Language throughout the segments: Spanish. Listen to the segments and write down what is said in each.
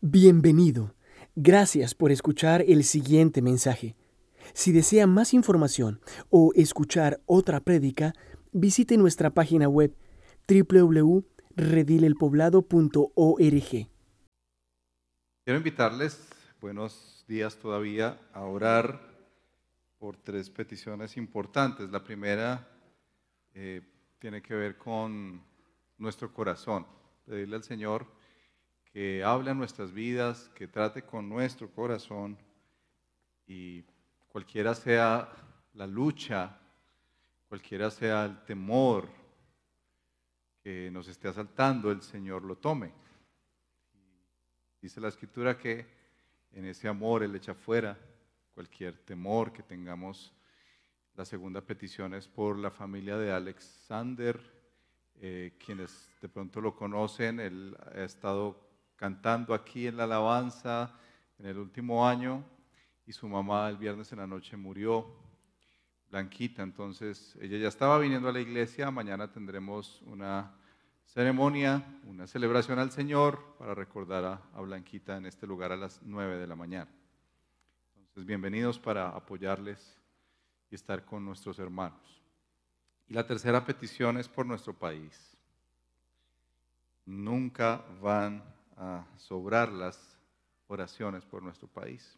Bienvenido. Gracias por escuchar el siguiente mensaje. Si desea más información o escuchar otra prédica, visite nuestra página web www.redilelpoblado.org. Quiero invitarles, buenos días todavía, a orar por tres peticiones importantes. La primera eh, tiene que ver con nuestro corazón. Pedirle al Señor que hable en nuestras vidas, que trate con nuestro corazón y cualquiera sea la lucha, cualquiera sea el temor que nos esté asaltando, el Señor lo tome. Dice la Escritura que en ese amor Él echa fuera cualquier temor que tengamos. La segunda petición es por la familia de Alexander, eh, quienes de pronto lo conocen, él ha estado cantando aquí en la alabanza en el último año y su mamá el viernes en la noche murió, Blanquita, entonces ella ya estaba viniendo a la iglesia, mañana tendremos una ceremonia, una celebración al Señor para recordar a, Blanquita en este lugar a las 9 de la mañana. Entonces, bienvenidos para apoyarles y estar con nuestros hermanos. Y la tercera petición es por nuestro país. Nunca van a sobrar las oraciones por nuestro país.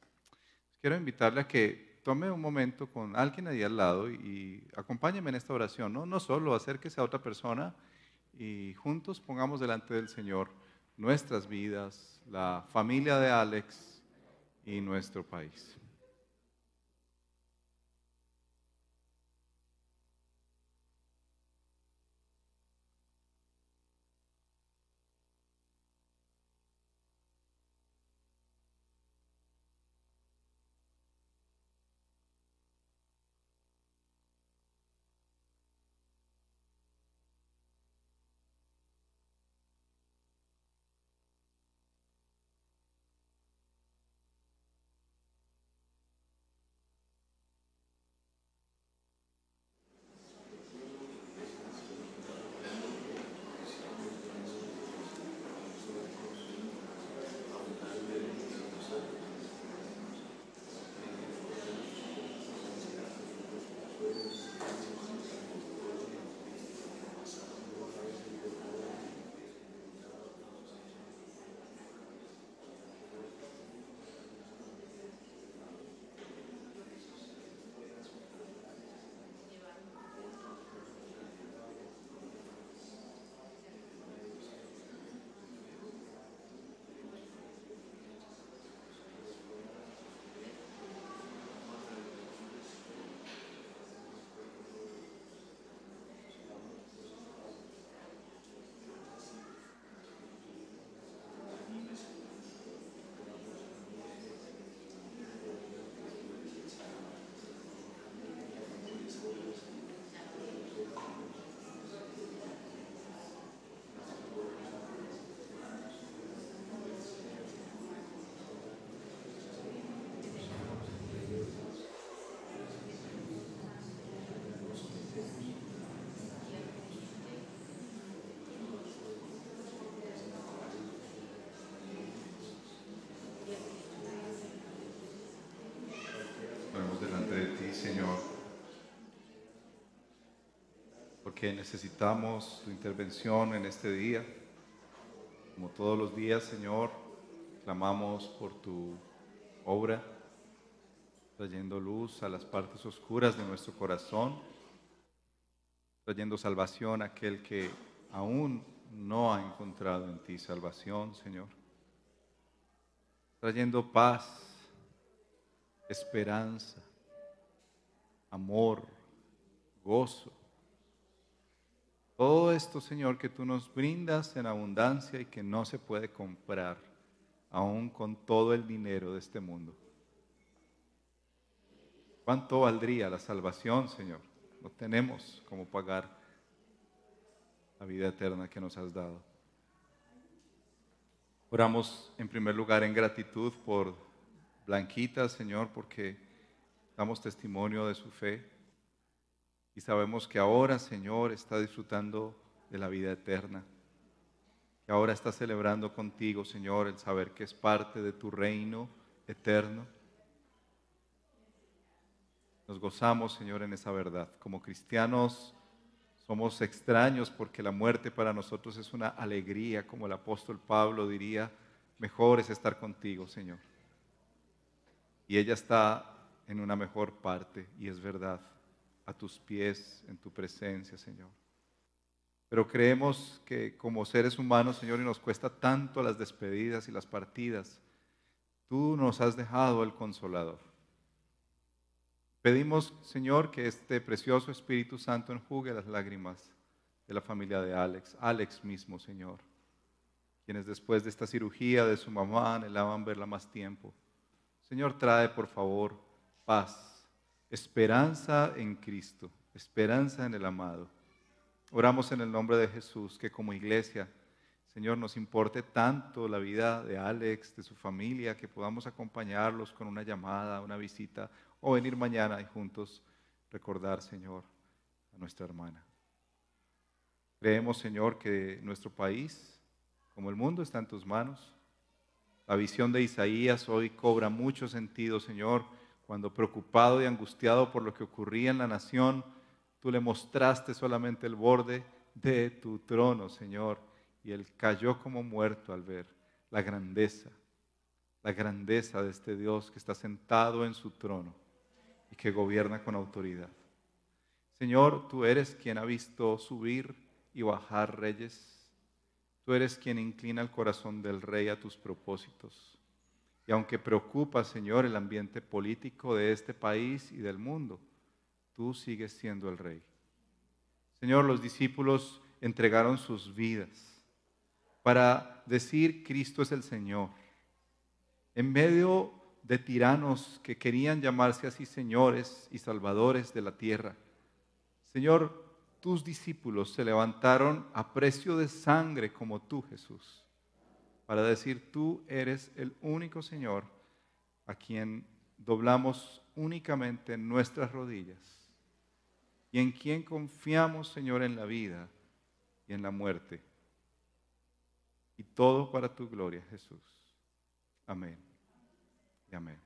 Quiero invitarle a que tome un momento con alguien ahí al lado y acompáñeme en esta oración. No, no solo acérquese a otra persona y juntos pongamos delante del Señor nuestras vidas, la familia de Alex y nuestro país. Señor, porque necesitamos tu intervención en este día. Como todos los días, Señor, clamamos por tu obra, trayendo luz a las partes oscuras de nuestro corazón, trayendo salvación a aquel que aún no ha encontrado en ti salvación, Señor, trayendo paz esperanza, amor, gozo. Todo esto, Señor, que tú nos brindas en abundancia y que no se puede comprar, aún con todo el dinero de este mundo. ¿Cuánto valdría la salvación, Señor? No tenemos cómo pagar la vida eterna que nos has dado. Oramos en primer lugar en gratitud por Blanquita, Señor, porque damos testimonio de su fe y sabemos que ahora, Señor, está disfrutando de la vida eterna. Que ahora está celebrando contigo, Señor, el saber que es parte de tu reino eterno. Nos gozamos, Señor, en esa verdad. Como cristianos somos extraños porque la muerte para nosotros es una alegría, como el apóstol Pablo diría, mejor es estar contigo, Señor. Y ella está en una mejor parte, y es verdad, a tus pies, en tu presencia, Señor. Pero creemos que como seres humanos, Señor, y nos cuesta tanto las despedidas y las partidas, tú nos has dejado el consolador. Pedimos, Señor, que este precioso Espíritu Santo enjugue las lágrimas de la familia de Alex, Alex mismo, Señor, quienes después de esta cirugía de su mamá anhelaban verla más tiempo. Señor, trae por favor paz, esperanza en Cristo, esperanza en el amado Oramos en el nombre de Jesús, que como iglesia, Señor, nos importe tanto la vida de Alex, de su familia, que podamos acompañarlos con una llamada, una visita, o venir mañana y juntos recordar, Señor, a nuestra hermana. Creemos, Señor, que nuestro país, como el mundo, está en tus manos. La visión de Isaías hoy cobra mucho sentido, Señor, cuando preocupado y angustiado por lo que ocurría en la nación, Tú le mostraste solamente el borde de tu trono, Señor, y él cayó como muerto al ver la grandeza, la grandeza de este Dios que está sentado en su trono y que gobierna con autoridad. Señor, tú eres quien ha visto subir y bajar reyes. Tú eres quien inclina el corazón del rey a tus propósitos. Y aunque preocupa, Señor, el ambiente político de este país y del mundo, tú sigues siendo el rey. Señor, los discípulos entregaron sus vidas para decir Cristo es el Señor. En medio de tiranos que querían llamarse así señores y salvadores de la tierra. Señor, tus discípulos se levantaron a precio de sangre como tú, Jesús, para decir, tú eres el único Señor a quien doblamos únicamente nuestras rodillas y en quien confiamos, Señor, en la vida y en la muerte. Y todo para tu gloria, Jesús. Amén. Y amén.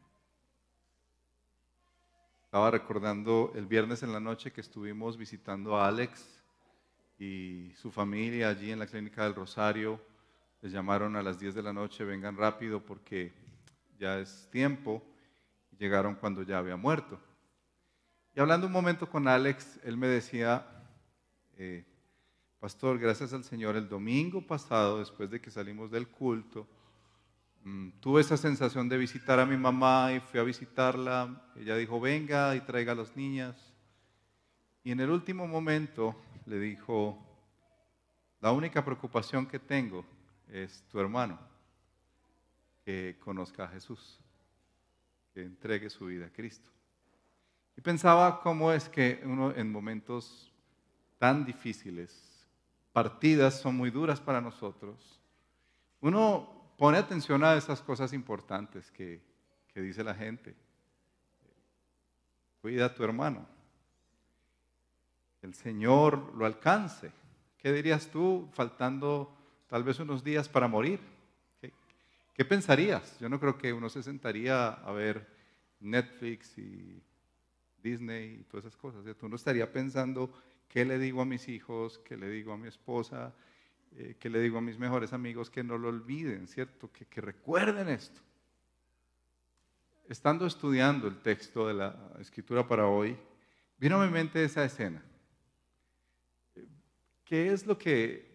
Estaba recordando el viernes en la noche que estuvimos visitando a Alex y su familia allí en la clínica del Rosario. Les llamaron a las 10 de la noche, vengan rápido porque ya es tiempo. Llegaron cuando ya había muerto. Y hablando un momento con Alex, él me decía, eh, pastor, gracias al Señor, el domingo pasado, después de que salimos del culto, mm, tuve esa sensación de visitar a mi mamá y fui a visitarla. Ella dijo, venga y traiga a las niñas. Y en el último momento le dijo, la única preocupación que tengo es tu hermano, que conozca a Jesús, que entregue su vida a Cristo. Y pensaba cómo es que uno en momentos tan difíciles, partidas son muy duras para nosotros, uno pone atención a esas cosas importantes que, que dice la gente. Cuida a tu hermano. El Señor lo alcance. ¿Qué dirías tú faltando tal vez unos días para morir? ¿Qué, ¿Qué, pensarías? Yo no creo que uno se sentaría a ver Netflix y Disney y todas esas cosas. ¿cierto? Uno estaría pensando qué le digo a mis hijos, qué le digo a mi esposa, eh, qué le digo a mis mejores amigos, que no lo olviden, ¿cierto? Que, que recuerden esto. Estando estudiando el texto de la escritura para hoy, vino a mi mente esa escena. ¿Qué es lo que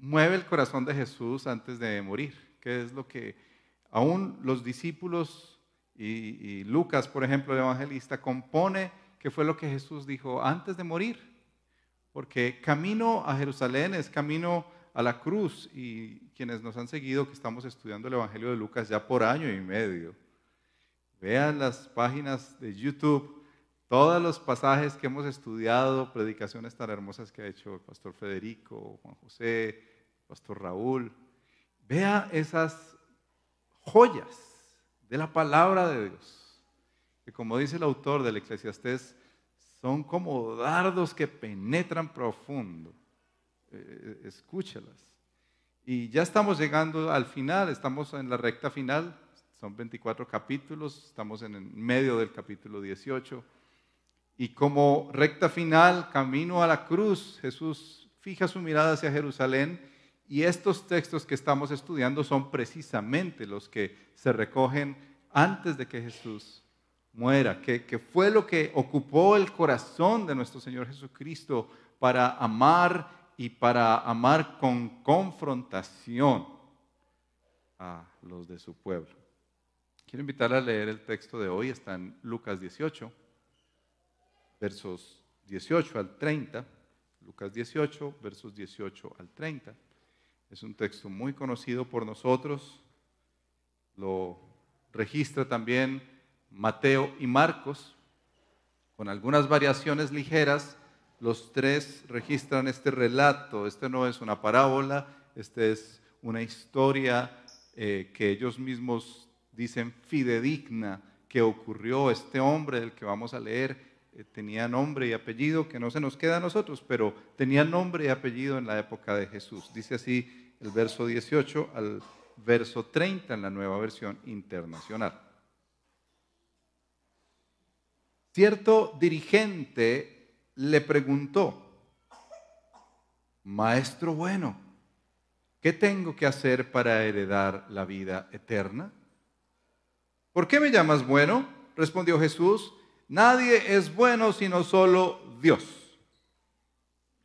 mueve el corazón de Jesús antes de morir? ¿Qué es lo que aún los discípulos y, Lucas, por ejemplo, el evangelista, compone que fue lo que Jesús dijo antes de morir. Porque camino a Jerusalén es camino a la cruz y quienes nos han seguido, que estamos estudiando el Evangelio de Lucas ya por año y medio, vean las páginas de YouTube, todos los pasajes que hemos estudiado, predicaciones tan hermosas que ha hecho el pastor Federico, Juan José, el pastor Raúl. Vea esas joyas de la palabra de Dios, que como dice el autor del Eclesiastés, son como dardos que penetran profundo. Eh, escúchalas. Y ya estamos llegando al final, estamos en la recta final, son 24 capítulos, estamos en el medio del capítulo 18. Y como recta final, camino a la cruz, Jesús fija su mirada hacia Jerusalén y estos textos que estamos estudiando son precisamente los que se recogen antes de que Jesús muera, que, fue lo que ocupó el corazón de nuestro Señor Jesucristo para amar y para amar con confrontación a los de su pueblo. Quiero invitarle a leer el texto de hoy, está en Lucas 18, versos 18 al 30. Lucas 18, versos 18 al 30. Es un texto muy conocido por nosotros. Lo registra también Mateo y Marcos, con algunas variaciones ligeras. Los tres registran este relato. Este no es una parábola, este es una historia eh, que ellos mismos dicen fidedigna que ocurrió. Este hombre del que vamos a leer eh, tenía nombre y apellido que no se nos queda a nosotros, pero tenía nombre y apellido en la época de Jesús. Dice así el verso 18 al verso 30 en la nueva versión internacional. Cierto dirigente le preguntó, Maestro bueno, ¿qué tengo que hacer para heredar la vida eterna? ¿Por qué me llamas bueno? Respondió Jesús, nadie es bueno sino solo Dios.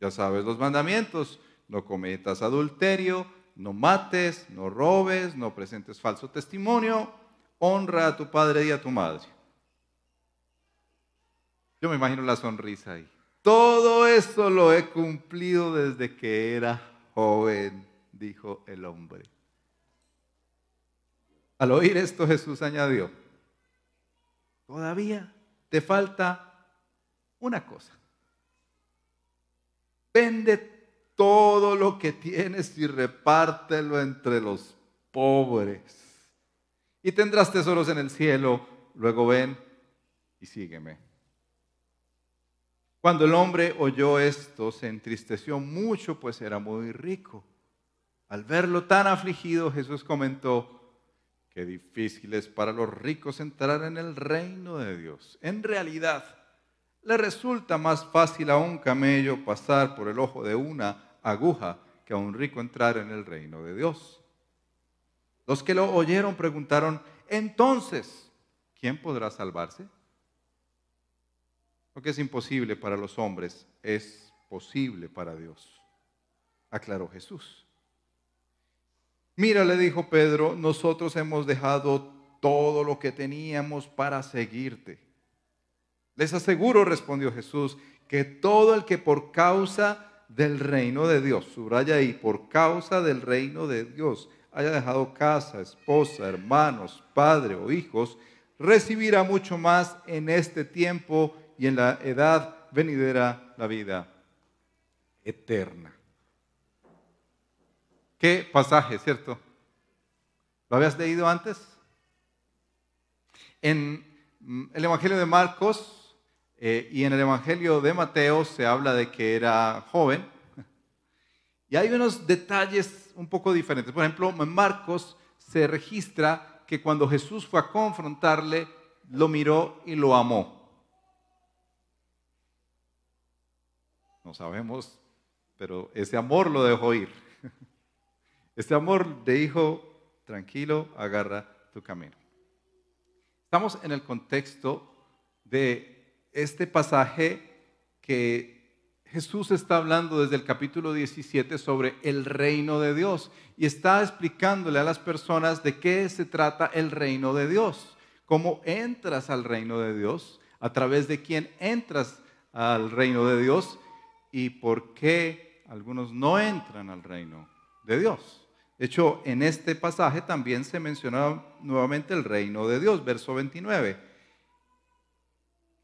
Ya sabes los mandamientos, no cometas adulterio, no mates, no robes, no presentes falso testimonio, honra a tu padre y a tu madre. Yo me imagino la sonrisa ahí. Todo eso lo he cumplido desde que era joven, dijo el hombre. Al oír esto Jesús añadió, todavía te falta una cosa. Vende todo lo que tienes y repártelo entre los pobres. Y tendrás tesoros en el cielo. Luego ven y sígueme. Cuando el hombre oyó esto, se entristeció mucho, pues era muy rico. Al verlo tan afligido, Jesús comentó, qué difícil es para los ricos entrar en el reino de Dios. En realidad, le resulta más fácil a un camello pasar por el ojo de una aguja que a un rico entrar en el reino de Dios. Los que lo oyeron preguntaron, entonces, ¿quién podrá salvarse? Lo que es imposible para los hombres es posible para Dios, aclaró Jesús. Mira, le dijo Pedro, nosotros hemos dejado todo lo que teníamos para seguirte. Les aseguro, respondió Jesús, que todo el que por causa del reino de Dios, subraya ahí, por causa del reino de Dios, haya dejado casa, esposa, hermanos, padre o hijos, recibirá mucho más en este tiempo y en la edad venidera la vida eterna. Qué pasaje, ¿cierto? ¿Lo habías leído antes? En el Evangelio de Marcos eh, y en el Evangelio de Mateo se habla de que era joven. Y hay unos detalles un poco diferentes. Por ejemplo, en Marcos se registra que cuando Jesús fue a confrontarle, lo miró y lo amó. No sabemos, pero ese amor lo dejó ir. Ese amor de hijo, tranquilo, agarra tu camino. Estamos en el contexto de este pasaje que Jesús está hablando desde el capítulo 17 sobre el reino de Dios y está explicándole a las personas de qué se trata el reino de Dios, cómo entras al reino de Dios, a través de quién entras al reino de Dios y por qué algunos no entran al reino de Dios. De hecho, en este pasaje también se menciona nuevamente el reino de Dios, verso 29.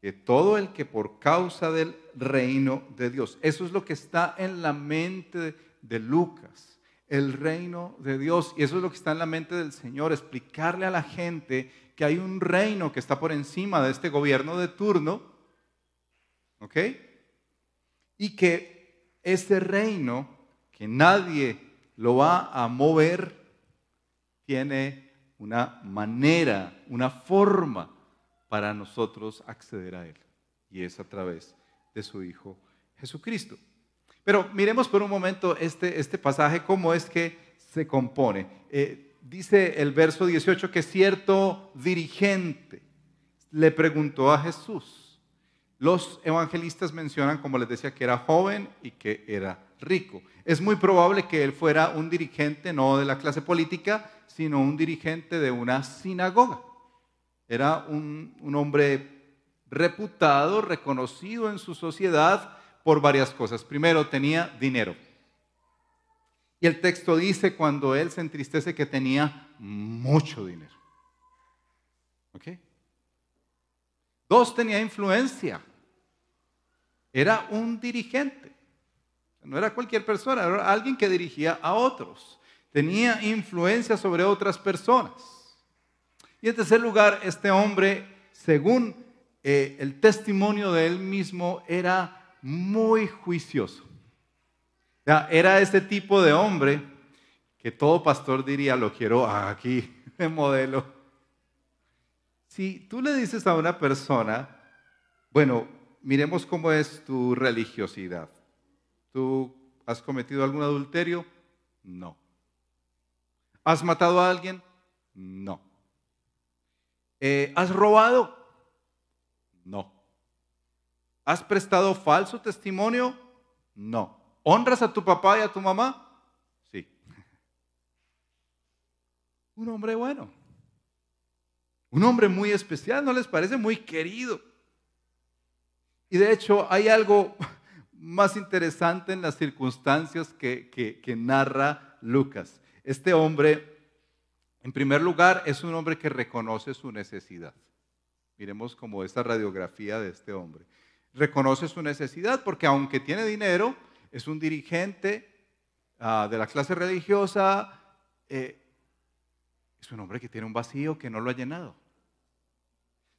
Que todo el que por causa del reino de Dios, eso es lo que está en la mente de Lucas, el reino de Dios, y eso es lo que está en la mente del Señor, explicarle a la gente que hay un reino que está por encima de este gobierno de turno, ¿ok? y que ese reino que nadie lo va a mover, tiene una manera, una forma para nosotros acceder a Él. Y es a través de su Hijo Jesucristo. Pero miremos por un momento este, este pasaje, cómo es que se compone. Eh, dice el verso 18 que cierto dirigente le preguntó a Jesús. Los evangelistas mencionan, como les decía, que era joven y que era rico. Es muy probable que él fuera un dirigente no de la clase política, sino un dirigente de una sinagoga. Era un, hombre reputado, reconocido en su sociedad por varias cosas. Primero, tenía dinero. Y el texto dice cuando él se entristece que tenía mucho dinero. ¿Ok? Dos, tenía influencia. Era un dirigente. No era cualquier persona, era alguien que dirigía a otros. Tenía influencia sobre otras personas. Y en tercer lugar, este hombre, según eh, el testimonio de él mismo, era muy juicioso. era ese tipo de hombre que todo pastor diría, lo quiero aquí, de modelo. Si tú le dices a una persona, bueno, miremos cómo es tu religiosidad. ¿Tú has cometido algún adulterio? No. ¿Has matado a alguien? No. Eh, ¿Has robado? No. ¿Has prestado falso testimonio? No. ¿Honras a tu papá y a tu mamá? Sí. Un hombre bueno. Un hombre muy especial, ¿no les parece? Muy querido. Y de hecho hay algo más interesante en las circunstancias que, narra Lucas. Este hombre, en primer lugar, es un hombre que reconoce su necesidad. Miremos como esta radiografía de este hombre. Reconoce su necesidad porque aunque tiene dinero, es un dirigente ah, de la clase religiosa, eh, es un hombre que tiene un vacío que no lo ha llenado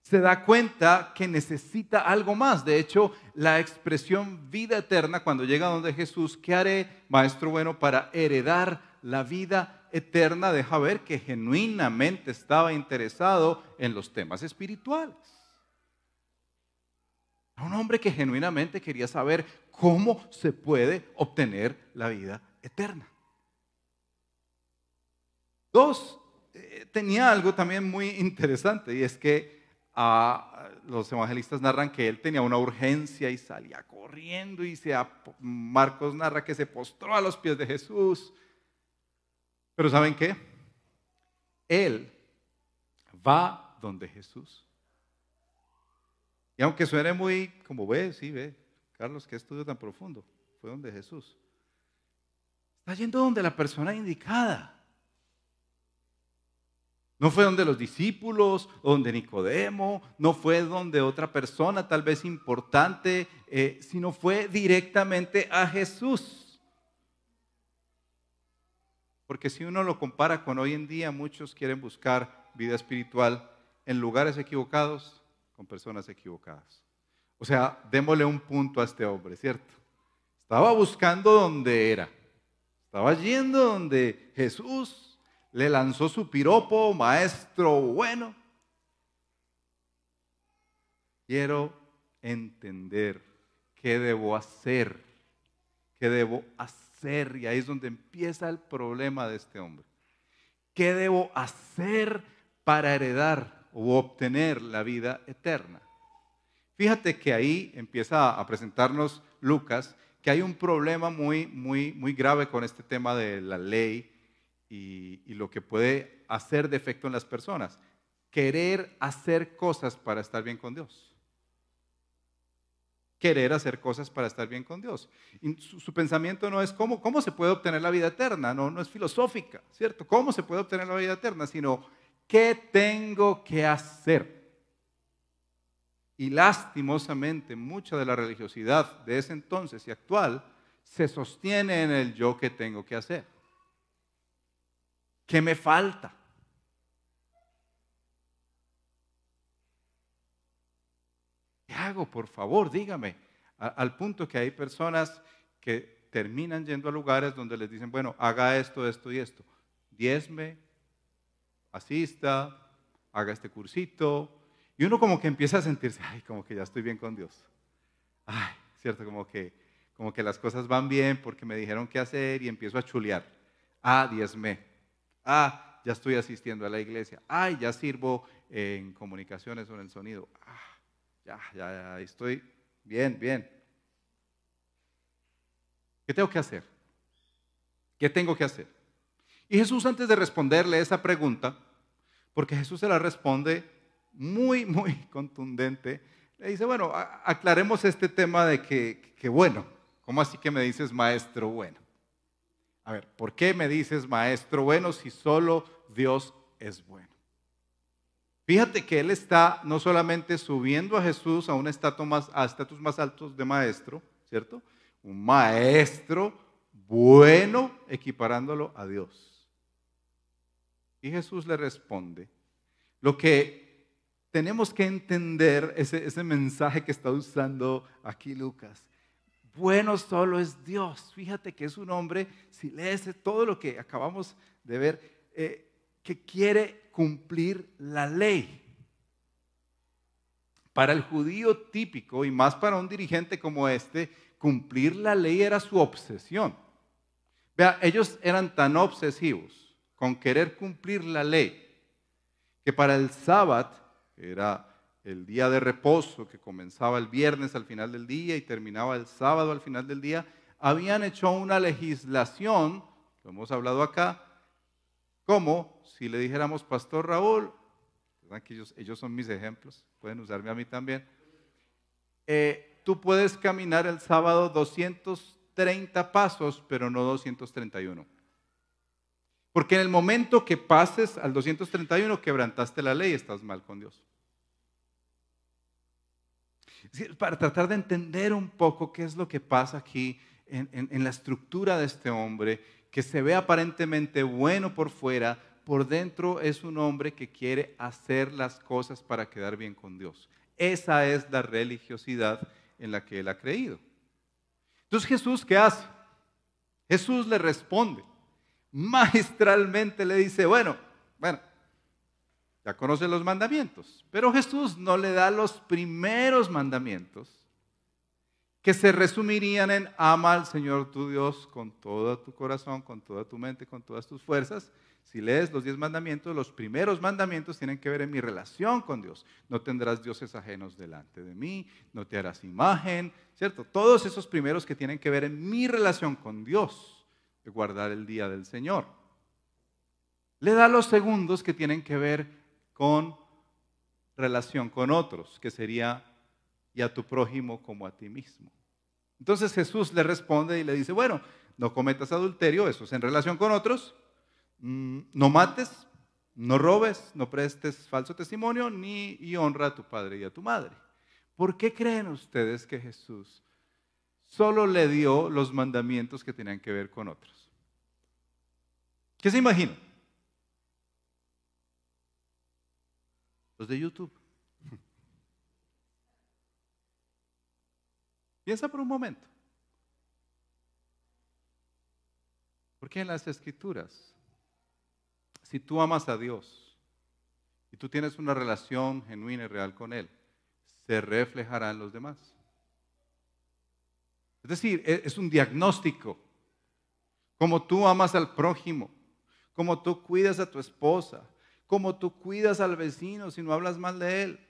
se da cuenta que necesita algo más. De hecho, la expresión vida eterna, cuando llega donde Jesús, ¿qué haré, maestro bueno, para heredar la vida eterna? Deja ver que genuinamente estaba interesado en los temas espirituales. Un hombre que genuinamente quería saber cómo se puede obtener la vida eterna. Dos, eh, tenía algo también muy interesante y es que los evangelistas narran que él tenía una urgencia y salía corriendo y se, Marcos narra que se postró a los pies de Jesús. Pero ¿saben qué? Él va donde Jesús. Y aunque suene muy, como ve, sí, ve, Carlos, qué estudio tan profundo, fue donde Jesús. Está yendo donde la persona indicada. No fue donde los discípulos, donde Nicodemo, no fue donde otra persona tal vez importante, eh, sino fue directamente a Jesús. Porque si uno lo compara con hoy en día, muchos quieren buscar vida espiritual en lugares equivocados, con personas equivocadas. O sea, démosle un punto a este hombre, ¿cierto? Estaba buscando donde era. Estaba yendo donde Jesús le lanzó su piropo, maestro bueno. Quiero entender qué debo hacer, qué debo hacer. Y ahí es donde empieza el problema de este hombre. ¿Qué debo hacer para heredar o obtener la vida eterna? Fíjate que ahí empieza a presentarnos Lucas que hay un problema muy, muy, muy grave con este tema de la ley y, lo que puede hacer de efecto en las personas. Querer hacer cosas para estar bien con Dios. Querer hacer cosas para estar bien con Dios. su, pensamiento no es cómo, cómo se puede obtener la vida eterna, no, no es filosófica, ¿cierto? ¿Cómo se puede obtener la vida eterna? Sino, ¿qué tengo que hacer? Y lastimosamente mucha de la religiosidad de ese entonces y actual se sostiene en el yo que tengo que hacer. ¿Qué me falta? ¿Qué hago? Por favor, dígame. al punto que hay personas que terminan yendo a lugares donde les dicen, bueno, haga esto, esto y esto. Diezme, asista, haga este cursito. Y uno como que empieza a sentirse, ay, como que ya estoy bien con Dios. Ay, cierto, como que, como que las cosas van bien porque me dijeron qué hacer y empiezo a chulear. Ah, diezme. Ah, ya estoy asistiendo a la iglesia. Ay, ya sirvo en comunicaciones o en el sonido. Ah, ya, ya, ya, estoy bien, bien. ¿Qué tengo que hacer? ¿Qué tengo que hacer? Y Jesús antes de responderle esa pregunta, porque Jesús se la responde muy, muy contundente, le dice, bueno, aclaremos este tema de que, que bueno, ¿cómo así que me dices maestro bueno? A ver, ¿por qué me dices maestro bueno si solo Dios es bueno? Fíjate que él está no solamente subiendo a Jesús a un estatus más, a estatus más altos de maestro, ¿cierto? Un maestro bueno equiparándolo a Dios. Y Jesús le responde, lo que tenemos que entender, ese, ese mensaje que está usando aquí Lucas, bueno solo es Dios. Fíjate que es un hombre, si lees todo lo que acabamos de ver, eh, que quiere cumplir la ley. Para el judío típico y más para un dirigente como este, cumplir la ley era su obsesión. Vea, ellos eran tan obsesivos con querer cumplir la ley que para el sábado, era el día de reposo que comenzaba el viernes al final del día y terminaba el sábado al final del día, habían hecho una legislación, lo hemos hablado acá, como si le dijéramos, Pastor Raúl, que ellos, ellos son mis ejemplos, pueden usarme a mí también, eh, tú puedes caminar el sábado 230 pasos, pero no 231. Porque en el momento que pases al 231 quebrantaste la ley, estás mal con Dios. Para tratar de entender un poco qué es lo que pasa aquí en, la estructura de este hombre, que se ve aparentemente bueno por fuera, por dentro es un hombre que quiere hacer las cosas para quedar bien con Dios. Esa es la religiosidad en la que él ha creído. Entonces Jesús, ¿qué hace? Jesús le responde maestralmente le dice, bueno, bueno, ya conoce los mandamientos, pero Jesús no le da los primeros mandamientos que se resumirían en ama al Señor tu Dios con todo tu corazón, con toda tu mente, con todas tus fuerzas. Si lees los diez mandamientos, los primeros mandamientos tienen que ver en mi relación con Dios. No tendrás dioses ajenos delante de mí, no te harás imagen, ¿cierto? Todos esos primeros que tienen que ver en mi relación con Dios de guardar el día del Señor. Le da los segundos que tienen que ver con relación con otros, que sería y a tu prójimo como a ti mismo. Entonces Jesús le responde y le dice, bueno, no cometas adulterio, eso es en relación con otros, mm, no mates, no robes, no prestes falso testimonio, ni honra a tu padre y a tu madre. ¿Por qué creen ustedes que Jesús solo le dio los mandamientos que tenían que ver con otros. ¿Qué se imagina? Los de YouTube. Piensa por un momento. Porque en las escrituras, si tú amas a Dios y tú tienes una relación genuina y real con Él, se reflejará en los demás. Es decir, e, es un diagnóstico. Como tú amas al prójimo, como tú cuidas a tu esposa, como tú cuidas al vecino si no hablas mal de él.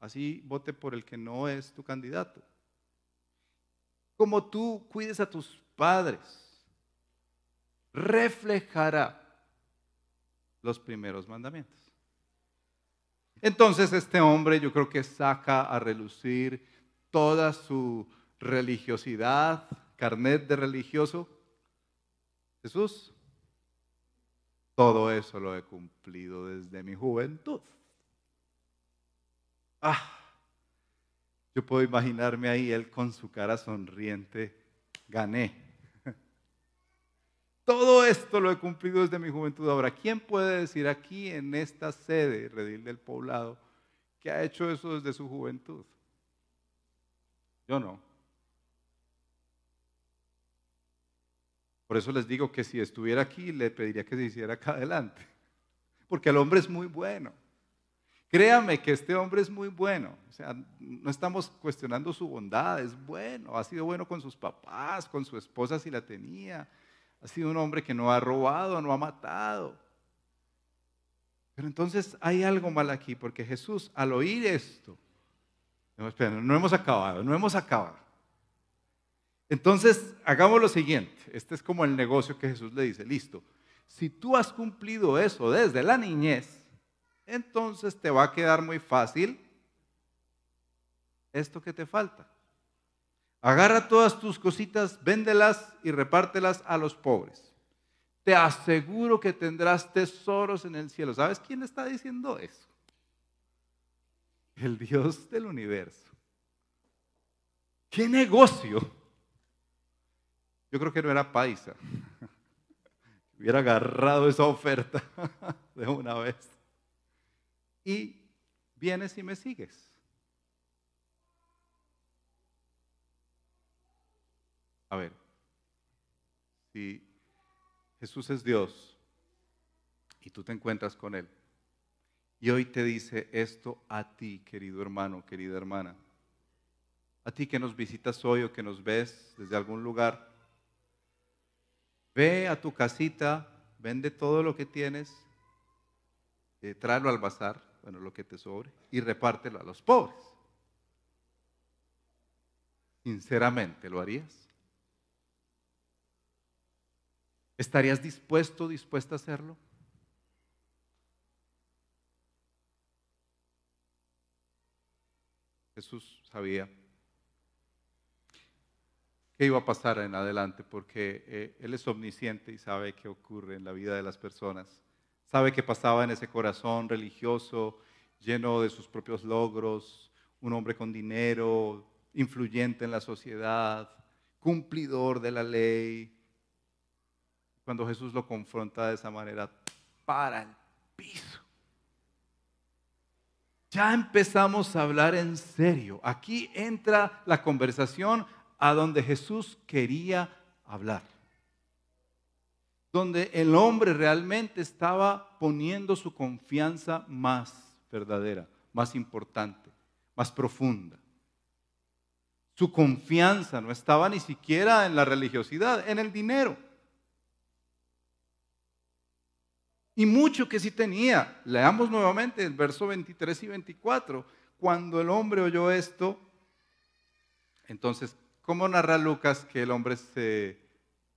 Así vote por el que no es tu candidato. Como tú cuides a tus padres, reflejará los primeros mandamientos. Entonces este hombre yo creo que saca a relucir toda su religiosidad, carnet de religioso. Jesús, todo eso lo he cumplido desde mi juventud. Ah, yo puedo imaginarme ahí él con su cara sonriente, gané. Todo esto lo he cumplido desde mi juventud. Ahora, ¿quién puede decir aquí en esta sede, Redil del Poblado, que ha hecho eso desde su juventud? Yo no. Por eso les digo que si estuviera aquí, le pediría que se hiciera acá adelante. Porque el hombre es muy bueno. Créame que este hombre es muy bueno. O sea, no estamos cuestionando su bondad, es bueno. Ha sido bueno con sus papás, con su esposa si la tenía. Ha sido un hombre que no ha robado, no ha matado. Pero entonces hay algo mal aquí, porque Jesús al oír esto, no, no hemos acabado, no hemos acabado. Entonces, hagamos lo siguiente. Este es como el negocio que Jesús le dice, listo. Si tú has cumplido eso desde la niñez, entonces te va a quedar muy fácil esto que te falta. Agarra todas tus cositas, véndelas y repártelas a los pobres. Te aseguro que tendrás tesoros en el cielo. ¿Sabes quién está diciendo eso? El Dios del universo. ¿Qué negocio? Yo creo que no era paisa. Hubiera agarrado esa oferta de una vez y vienes y me sigues. A ver, si Jesús es Dios y tú te encuentras con Él y hoy te dice esto a ti, querido hermano, querida hermana, a ti que nos visitas hoy o que nos ves desde algún lugar, ve a tu casita, vende todo lo que tienes, eh, tráelo al bazar bueno, lo que te sobre, y repártelo a los pobres. Sinceramente, ¿lo harías? ¿Estarías dispuesto, dispuesta a hacerlo? Jesús sabía qué iba a pasar en adelante porque eh, Él es omnisciente y sabe qué ocurre en la vida de las personas sabe qué pasaba en ese corazón religioso, lleno de sus propios logros, un hombre con dinero, influyente en la sociedad, cumplidor de la ley. Cuando Jesús lo confronta de esa manera, para el piso. Ya empezamos a hablar en serio. Aquí entra la conversación a donde Jesús quería hablar donde el hombre realmente estaba poniendo su confianza más verdadera, más importante, más profunda. Su confianza no estaba ni siquiera en la religiosidad, en el dinero. Y mucho que sí tenía. Leamos nuevamente el verso 23 y 24. Cuando el hombre oyó esto, entonces, ¿cómo narra Lucas que el hombre se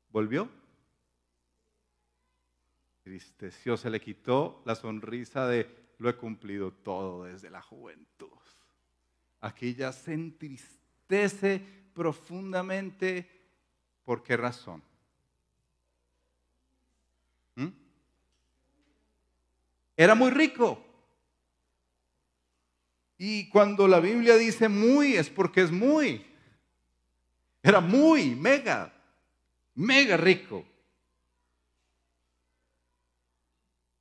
volvió? tristeció, se le quitó la sonrisa de lo he cumplido todo desde la juventud. Aquí ya se entristece profundamente. ¿Por qué razón? ¿Mm? Era muy rico. Y cuando la Biblia dice muy es porque es muy. Era muy, mega, mega rico.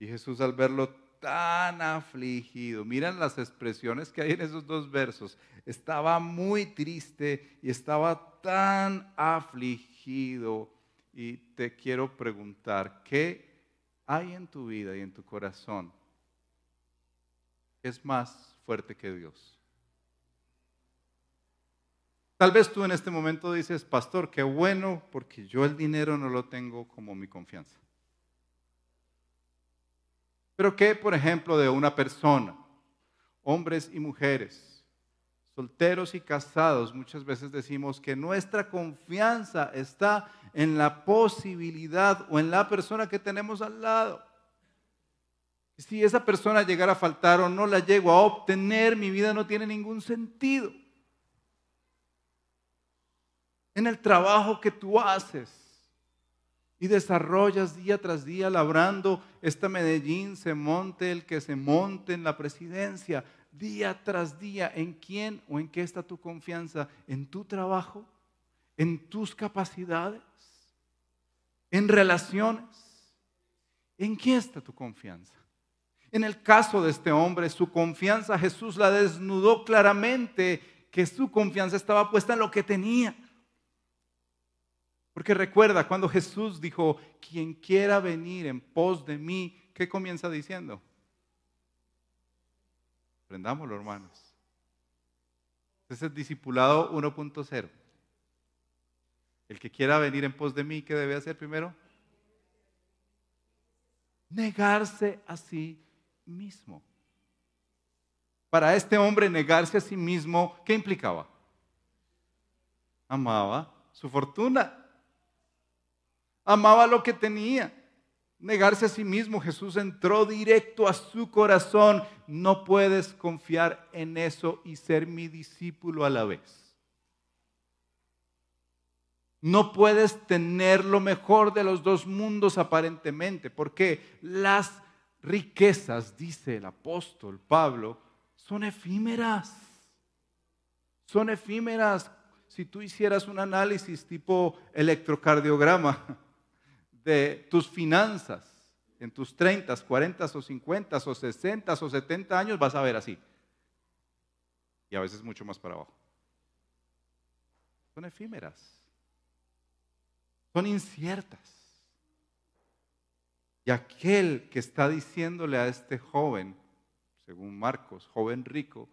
Y Jesús al verlo tan afligido, miran las expresiones que hay en esos dos versos, estaba muy triste y estaba tan afligido. Y te quiero preguntar, ¿qué hay en tu vida y en tu corazón es más fuerte que Dios? Tal vez tú en este momento dices, pastor, qué bueno, porque yo el dinero no lo tengo como mi confianza. Pero ¿qué, por ejemplo, de una persona? Hombres y mujeres, solteros y casados, muchas veces decimos que nuestra confianza está en la posibilidad o en la persona que tenemos al lado. Si esa persona llegara a faltar o no la llego a obtener, mi vida no tiene ningún sentido. En el trabajo que tú haces, y desarrollas día tras día labrando esta Medellín, se monte el que se monte en la presidencia, día tras día. ¿En quién o en qué está tu confianza? ¿En tu trabajo? ¿En tus capacidades? ¿En relaciones? ¿En quién está tu confianza? En el caso de este hombre, su confianza Jesús la desnudó claramente, que su confianza estaba puesta en lo que tenía. Porque recuerda cuando Jesús dijo, quien quiera venir en pos de mí, ¿qué comienza diciendo? Aprendámoslo, hermanos. Ese es discipulado 1.0. El que quiera venir en pos de mí, ¿qué debe hacer primero? Negarse a sí mismo. Para este hombre negarse a sí mismo, ¿qué implicaba? Amaba su fortuna. Amaba lo que tenía. Negarse a sí mismo, Jesús entró directo a su corazón. No puedes confiar en eso y ser mi discípulo a la vez. No puedes tener lo mejor de los dos mundos aparentemente, porque las riquezas, dice el apóstol Pablo, son efímeras. Son efímeras. Si tú hicieras un análisis tipo electrocardiograma de tus finanzas en tus 30, 40 o 50 o 60 o 70 años, vas a ver así. Y a veces mucho más para abajo. Son efímeras. Son inciertas. Y aquel que está diciéndole a este joven, según Marcos, joven rico,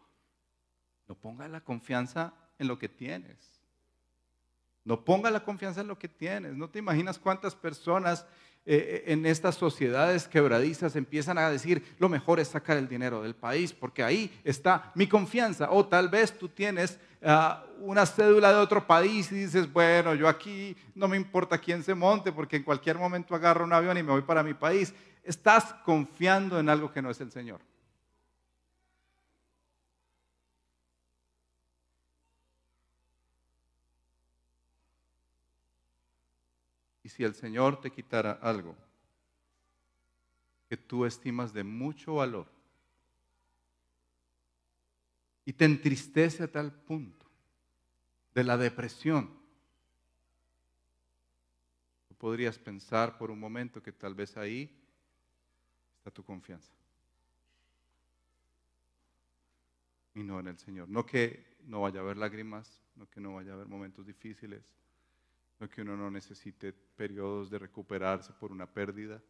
no ponga la confianza en lo que tienes. No ponga la confianza en lo que tienes. No te imaginas cuántas personas eh, eh, en estas sociedades quebradizas empiezan a decir, lo mejor es sacar el dinero del país, porque ahí está mi confianza. O tal vez tú tienes ah, una cédula de otro país y dices, bueno, yo aquí no me importa quién se monte, porque en cualquier momento agarro un avión y me voy para mi país. Estás confiando en algo que no es el Señor. Y si el Señor te quitara algo que tú estimas de mucho valor y te entristece a tal punto de la depresión, tú podrías pensar por un momento que tal vez ahí está tu confianza. Y no en el Señor. No que no vaya a haber lágrimas, no que no vaya a haber momentos difíciles, no que uno no necesite periodos de recuperarse por una pérdida.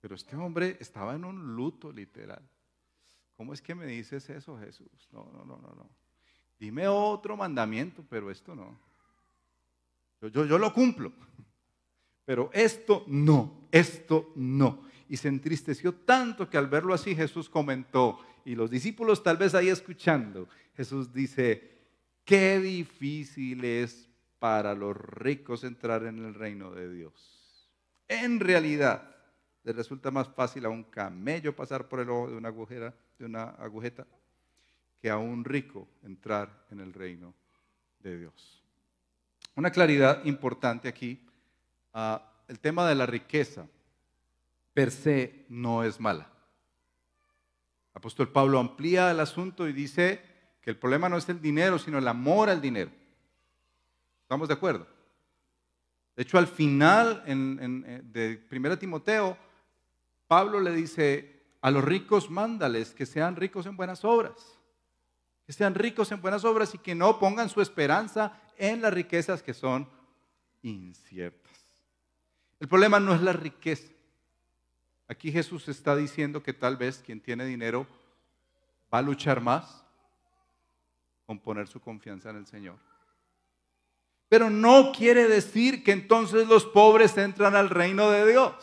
Pero este hombre estaba en un luto literal. ¿Cómo es que me dices eso, Jesús? No, no, no, no, no. Dime otro mandamiento, pero esto no. Yo, yo, yo lo cumplo. Pero esto no, esto no. Y se entristeció tanto que al verlo así Jesús comentó, y los discípulos tal vez ahí escuchando, Jesús dice, Qué difícil es para los ricos entrar en el reino de Dios. En realidad, le resulta más fácil a un camello pasar por el ojo de una agujera, agujeta, que a un rico entrar en el reino de Dios. Una claridad importante aquí, ah, el tema de la riqueza per se no es mala. apóstol Pablo amplía el asunto y dice, que el problema no es el dinero, sino el amor al dinero. ¿Estamos de acuerdo? De hecho, al final en, eh, de 1 Timoteo, Pablo le dice, a los ricos mándales que sean ricos en buenas obras, que sean ricos en buenas obras y que no pongan su esperanza en las riquezas que son inciertas. El problema no es la riqueza. Aquí Jesús está diciendo que tal vez quien tiene dinero va a luchar más, con poner su confianza en el Señor. Pero no quiere decir que entonces los pobres entran al reino de Dios.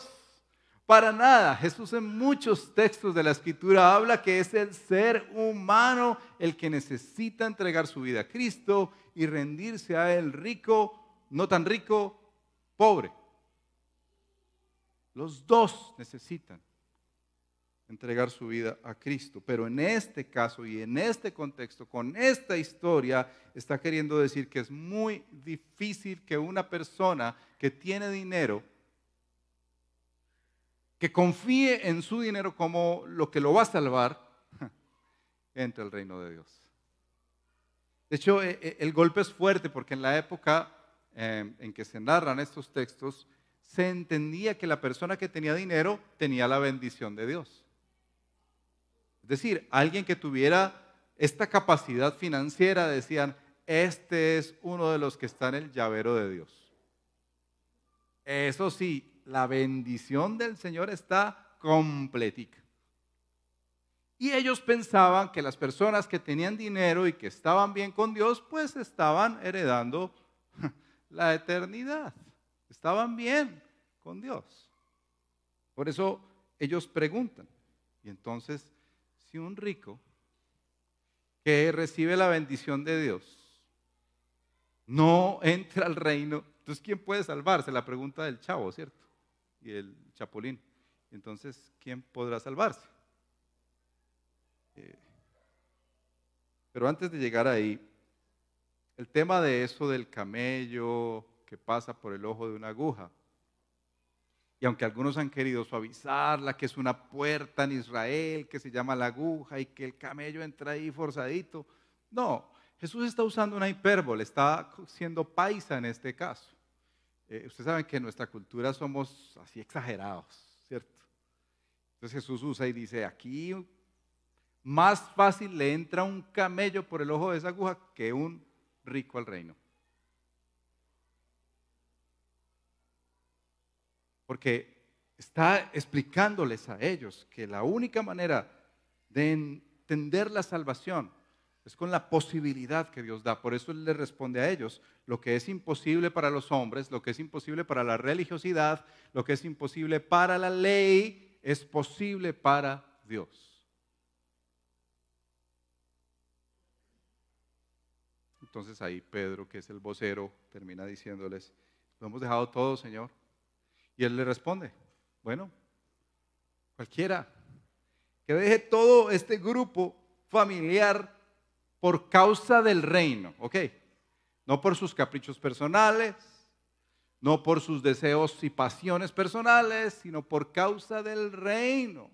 Para nada. Jesús en muchos textos de la escritura habla que es el ser humano el que necesita entregar su vida a Cristo y rendirse a Él rico, no tan rico, pobre. Los dos necesitan entregar su vida a Cristo. Pero en este caso y en este contexto, con esta historia, está queriendo decir que es muy difícil que una persona que tiene dinero, que confíe en su dinero como lo que lo va a salvar, entre al reino de Dios. De hecho, e, e, el golpe es fuerte porque en la época em, en que se narran estos textos, se entendía que la persona que tenía dinero tenía la bendición de Dios. Es decir, alguien que tuviera esta capacidad financiera, decían, este es uno de los que está en el llavero de Dios. Eso sí, la bendición del Señor está completica. Y ellos pensaban que las personas que tenían dinero y que estaban bien con Dios, pues estaban heredando la eternidad. Estaban bien con Dios. Por eso ellos preguntan. Y entonces, si un rico que recibe la bendición de Dios no entra al reino, entonces ¿quién puede salvarse? La pregunta del chavo, ¿cierto? Y el chapulín. Entonces, ¿quién podrá salvarse? Eh, pero antes de llegar ahí, el tema de eso del camello que pasa por el ojo de una aguja, y aunque algunos han querido suavizarla, que es una puerta en Israel, que se llama la aguja y que el camello entra ahí forzadito, no, Jesús está usando una hipérbole, está siendo paisa en este caso. Eh, ustedes saben que en nuestra cultura somos así exagerados, ¿cierto? Entonces Jesús usa y dice, aquí más fácil le entra un camello por el ojo de esa aguja que un rico al reino. Porque está explicándoles a ellos que la única manera de entender la salvación es con la posibilidad que Dios da. Por eso Él le responde a ellos, lo que es imposible para los hombres, lo que es imposible para la religiosidad, lo que es imposible para la ley, es posible para Dios. Entonces ahí Pedro, que es el vocero, termina diciéndoles, lo hemos dejado todo, Señor. Y él le responde, bueno, cualquiera que deje todo este grupo familiar por causa del reino, ¿ok? No por sus caprichos personales, no por sus deseos y pasiones personales, sino por causa del reino.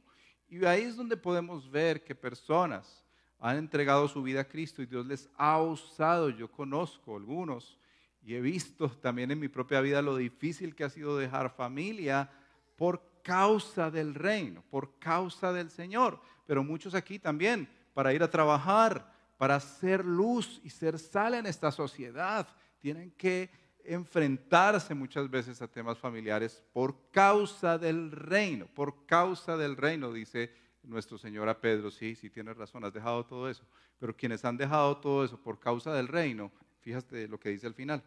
Y ahí es donde podemos ver que personas han entregado su vida a Cristo y Dios les ha usado. Yo conozco algunos y he visto también en mi propia vida lo difícil que ha sido dejar familia por causa del reino, por causa del Señor. Pero muchos aquí también, para ir a trabajar, para ser luz y ser sal en esta sociedad, tienen que enfrentarse muchas veces a temas familiares por causa del reino, por causa del reino, dice nuestro Señor a Pedro, sí, sí tienes razón, has dejado todo eso. Pero quienes han dejado todo eso por causa del reino, fíjate lo que dice al final,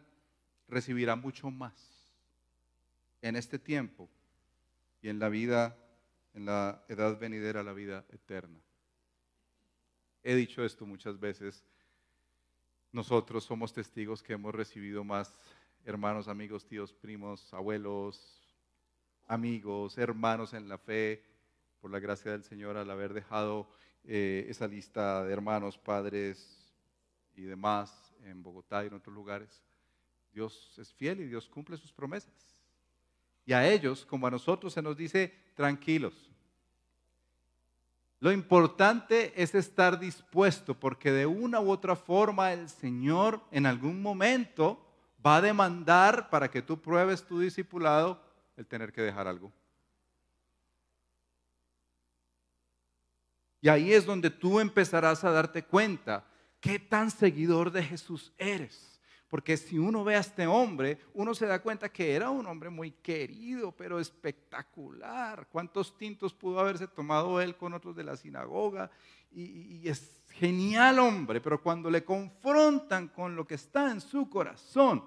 recibirán mucho más en este tiempo y en la vida, en la edad venidera, la vida eterna. He dicho esto muchas veces. Nosotros somos testigos que hemos recibido más hermanos, amigos, tíos, primos, abuelos, amigos, hermanos en la fe, por la gracia del Señor, al haber dejado eh, esa lista de hermanos, padres y demás en Bogotá y en otros lugares, Dios es fiel y Dios cumple sus promesas. Y a ellos, como a nosotros, se nos dice, tranquilos. Lo importante es estar dispuesto, porque de una u otra forma el Señor en algún momento va a demandar para que tú pruebes tu discipulado el tener que dejar algo. Y ahí es donde tú empezarás a darte cuenta qué tan seguidor de Jesús eres. Porque si uno ve a este hombre, uno se da cuenta que era un hombre muy querido, pero espectacular. ¿Cuántos tintos pudo haberse tomado él con otros de la sinagoga? Y, es genial hombre, pero cuando le confrontan con lo que está en su corazón,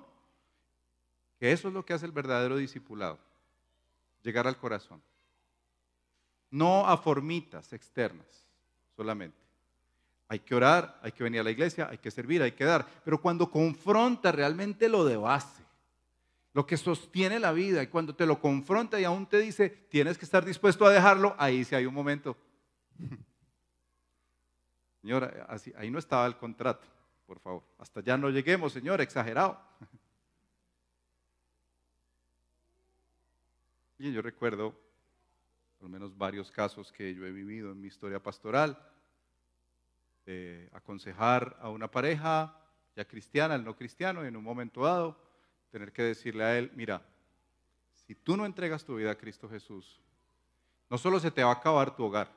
que eso es lo que hace el verdadero discipulado, llegar al corazón. No a formitas externas solamente. Hay que orar, hay que venir a la iglesia, hay que servir, hay que dar. Pero cuando confronta realmente lo de base, lo que sostiene la vida, y cuando te lo confronta y aún te dice, tienes que estar dispuesto a dejarlo, ahí sí hay un momento. Señora, ahí no estaba el contrato, por favor. Hasta ya no lleguemos, Señor, exagerado. Y yo recuerdo por lo menos varios casos que yo he vivido en mi historia pastoral, aconsejar a una pareja, ya cristiana, el no cristiano, en un momento dado tener que decirle a él, mira, si tú no entregas tu vida a Cristo Jesús, no solo se te va a acabar tu hogar,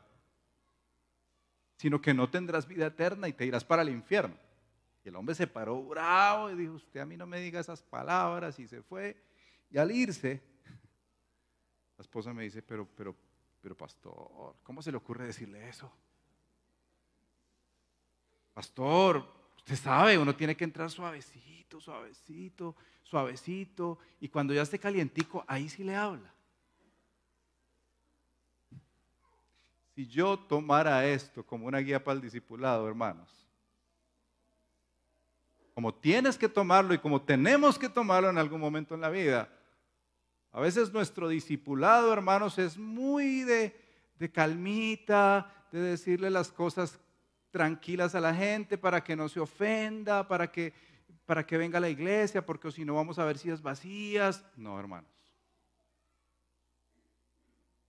sino que no tendrás vida eterna y te irás para el infierno. Y el hombre se paró bravo y dijo, usted a mí no me diga esas palabras y se fue. Y al irse, la esposa me dice, pero, pero, pero pastor, ¿cómo se le ocurre decirle eso? Pastor, usted sabe, uno tiene que entrar suavecito, suavecito, suavecito. Y cuando ya esté calientico, ahí sí le habla. Si yo tomara esto como una guía para el discipulado, hermanos, como tienes que tomarlo y como tenemos que tomarlo en algún momento en la vida, a veces nuestro discipulado, hermanos, es muy de, de calmita, de decirle las cosas tranquilas a la gente para que no se ofenda, para que, para que venga a la iglesia, porque si no vamos a ver sillas vacías. No, hermanos.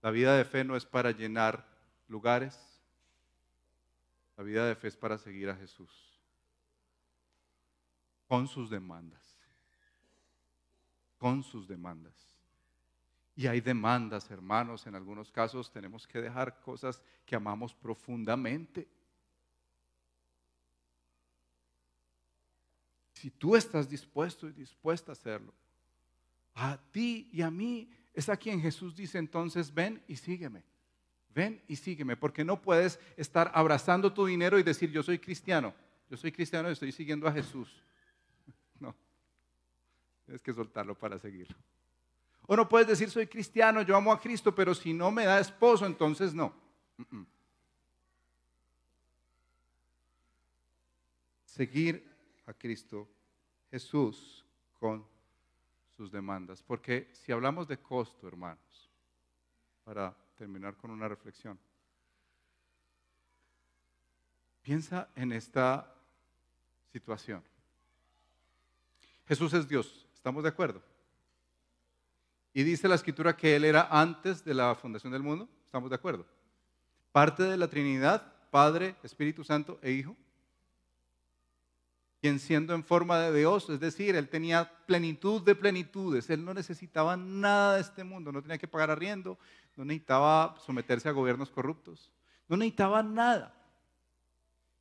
La vida de fe no es para llenar lugares. La vida de fe es para seguir a Jesús con sus demandas. Con sus demandas. Y hay demandas, hermanos, en algunos casos tenemos que dejar cosas que amamos profundamente. Si tú estás dispuesto y dispuesta a hacerlo, a ti y a mí es a quien Jesús dice entonces, ven y sígueme. Ven y sígueme, porque no puedes estar abrazando tu dinero y decir, yo soy cristiano, yo soy cristiano y estoy siguiendo a Jesús. No, tienes que soltarlo para seguirlo. O no puedes decir, soy cristiano, yo amo a Cristo, pero si no me da esposo, entonces no. Seguir a Cristo Jesús con sus demandas. Porque si hablamos de costo, hermanos, para terminar con una reflexión, piensa en esta situación. Jesús es Dios, ¿estamos de acuerdo? Y dice la escritura que Él era antes de la fundación del mundo, ¿estamos de acuerdo? Parte de la Trinidad, Padre, Espíritu Santo e Hijo quien siendo en forma de Dios, es decir, él tenía plenitud de plenitudes, él no necesitaba nada de este mundo, no tenía que pagar arriendo, no necesitaba someterse a gobiernos corruptos, no necesitaba nada.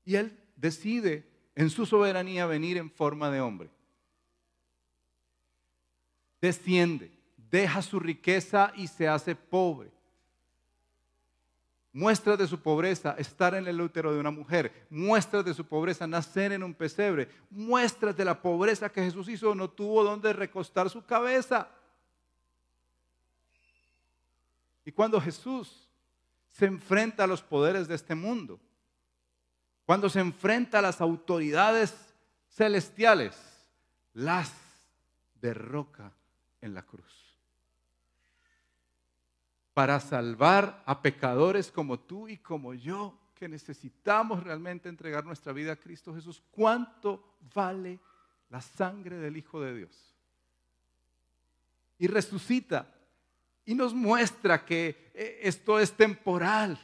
Y él decide en su soberanía venir en forma de hombre. Desciende, deja su riqueza y se hace pobre Muestras de su pobreza, estar en el útero de una mujer. Muestras de su pobreza, nacer en un pesebre. Muestras de la pobreza que Jesús hizo, no tuvo donde recostar su cabeza. Y cuando Jesús se enfrenta a los poderes de este mundo, cuando se enfrenta a las autoridades celestiales, las derroca en la cruz para salvar a pecadores como tú y como yo, que necesitamos realmente entregar nuestra vida a Cristo Jesús. ¿Cuánto vale la sangre del Hijo de Dios? Y resucita y nos muestra que eh, esto es temporal,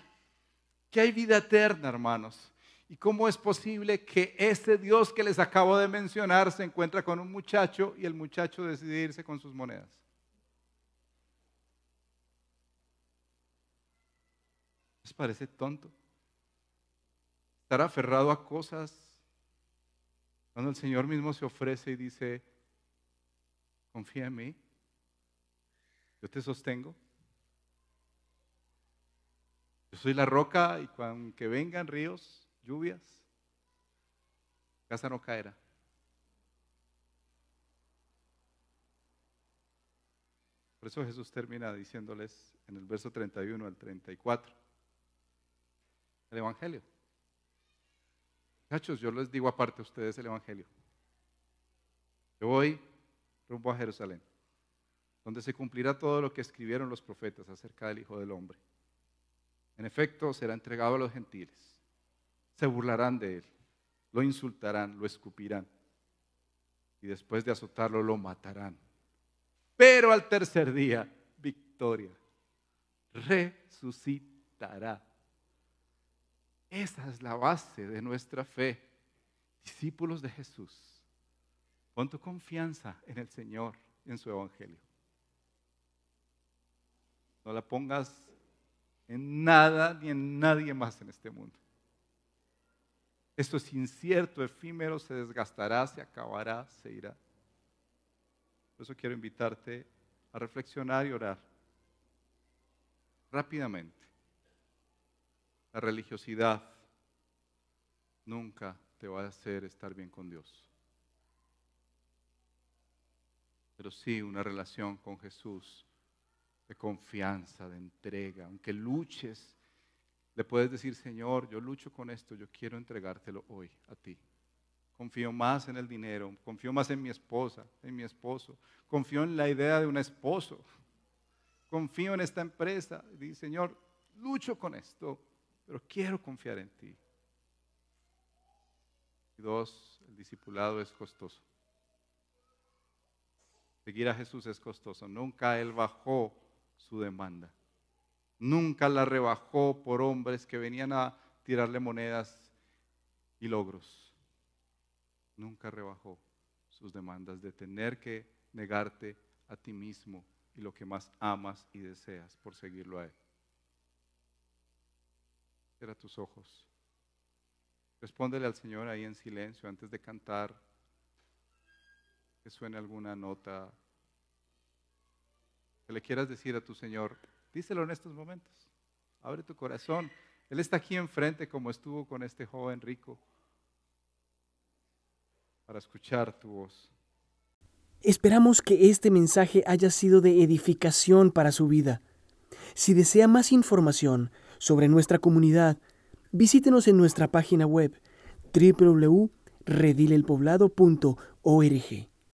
que hay vida eterna, hermanos. ¿Y cómo es posible que ese Dios que les acabo de mencionar se encuentra con un muchacho y el muchacho decide irse con sus monedas? ¿Les parece tonto? Estar aferrado a cosas cuando el Señor mismo se ofrece y dice, confía en mí, yo te sostengo. Yo soy la roca y cuando vengan ríos, lluvias, casa no caerá. Por eso Jesús termina diciéndoles en el verso 31 al 34 el Evangelio. Muchachos, yo les digo aparte a ustedes el Evangelio. Yo voy rumbo a Jerusalén, donde se cumplirá todo lo que escribieron los profetas acerca del Hijo del Hombre. En efecto, será entregado a los gentiles. Se burlarán de él, lo insultarán, lo escupirán y después de azotarlo lo matarán. Pero al tercer día, victoria, resucitará. Esa es la base de nuestra fe. Discípulos de Jesús, pon tu confianza en el Señor en su Evangelio. No la pongas en nada ni en nadie más en este mundo. Esto es incierto, efímero, se desgastará, se acabará, se irá. Por eso quiero invitarte a reflexionar y orar rápidamente. La religiosidad nunca te va a hacer estar bien con Dios. Pero sí una relación con Jesús de confianza, de entrega. Aunque luches, le puedes decir, Señor, yo lucho con esto, yo quiero entregártelo hoy a ti. Confío más en el dinero, confío más en mi esposa, en mi esposo, confío en la idea de un esposo, confío en esta empresa. Dice, Señor, lucho con esto, pero quiero confiar en ti. Y dos, el discipulado es costoso. Seguir a Jesús es costoso. Nunca Él bajó su demanda. Nunca la rebajó por hombres que venían a tirarle monedas y logros nunca rebajó sus demandas de tener que negarte a ti mismo y lo que más amas y deseas por seguirlo a Él. Cierra tus ojos. Respóndele al Señor ahí en silencio antes de cantar, que suene alguna nota, que le quieras decir a tu Señor. Díselo en estos momentos. Abre tu corazón. Él está aquí enfrente como estuvo con este joven rico para escuchar tu voz. Esperamos que este mensaje haya sido de edificación para su vida. Si desea más información sobre nuestra comunidad, visítenos en nuestra página web www.redilelpoblado.org.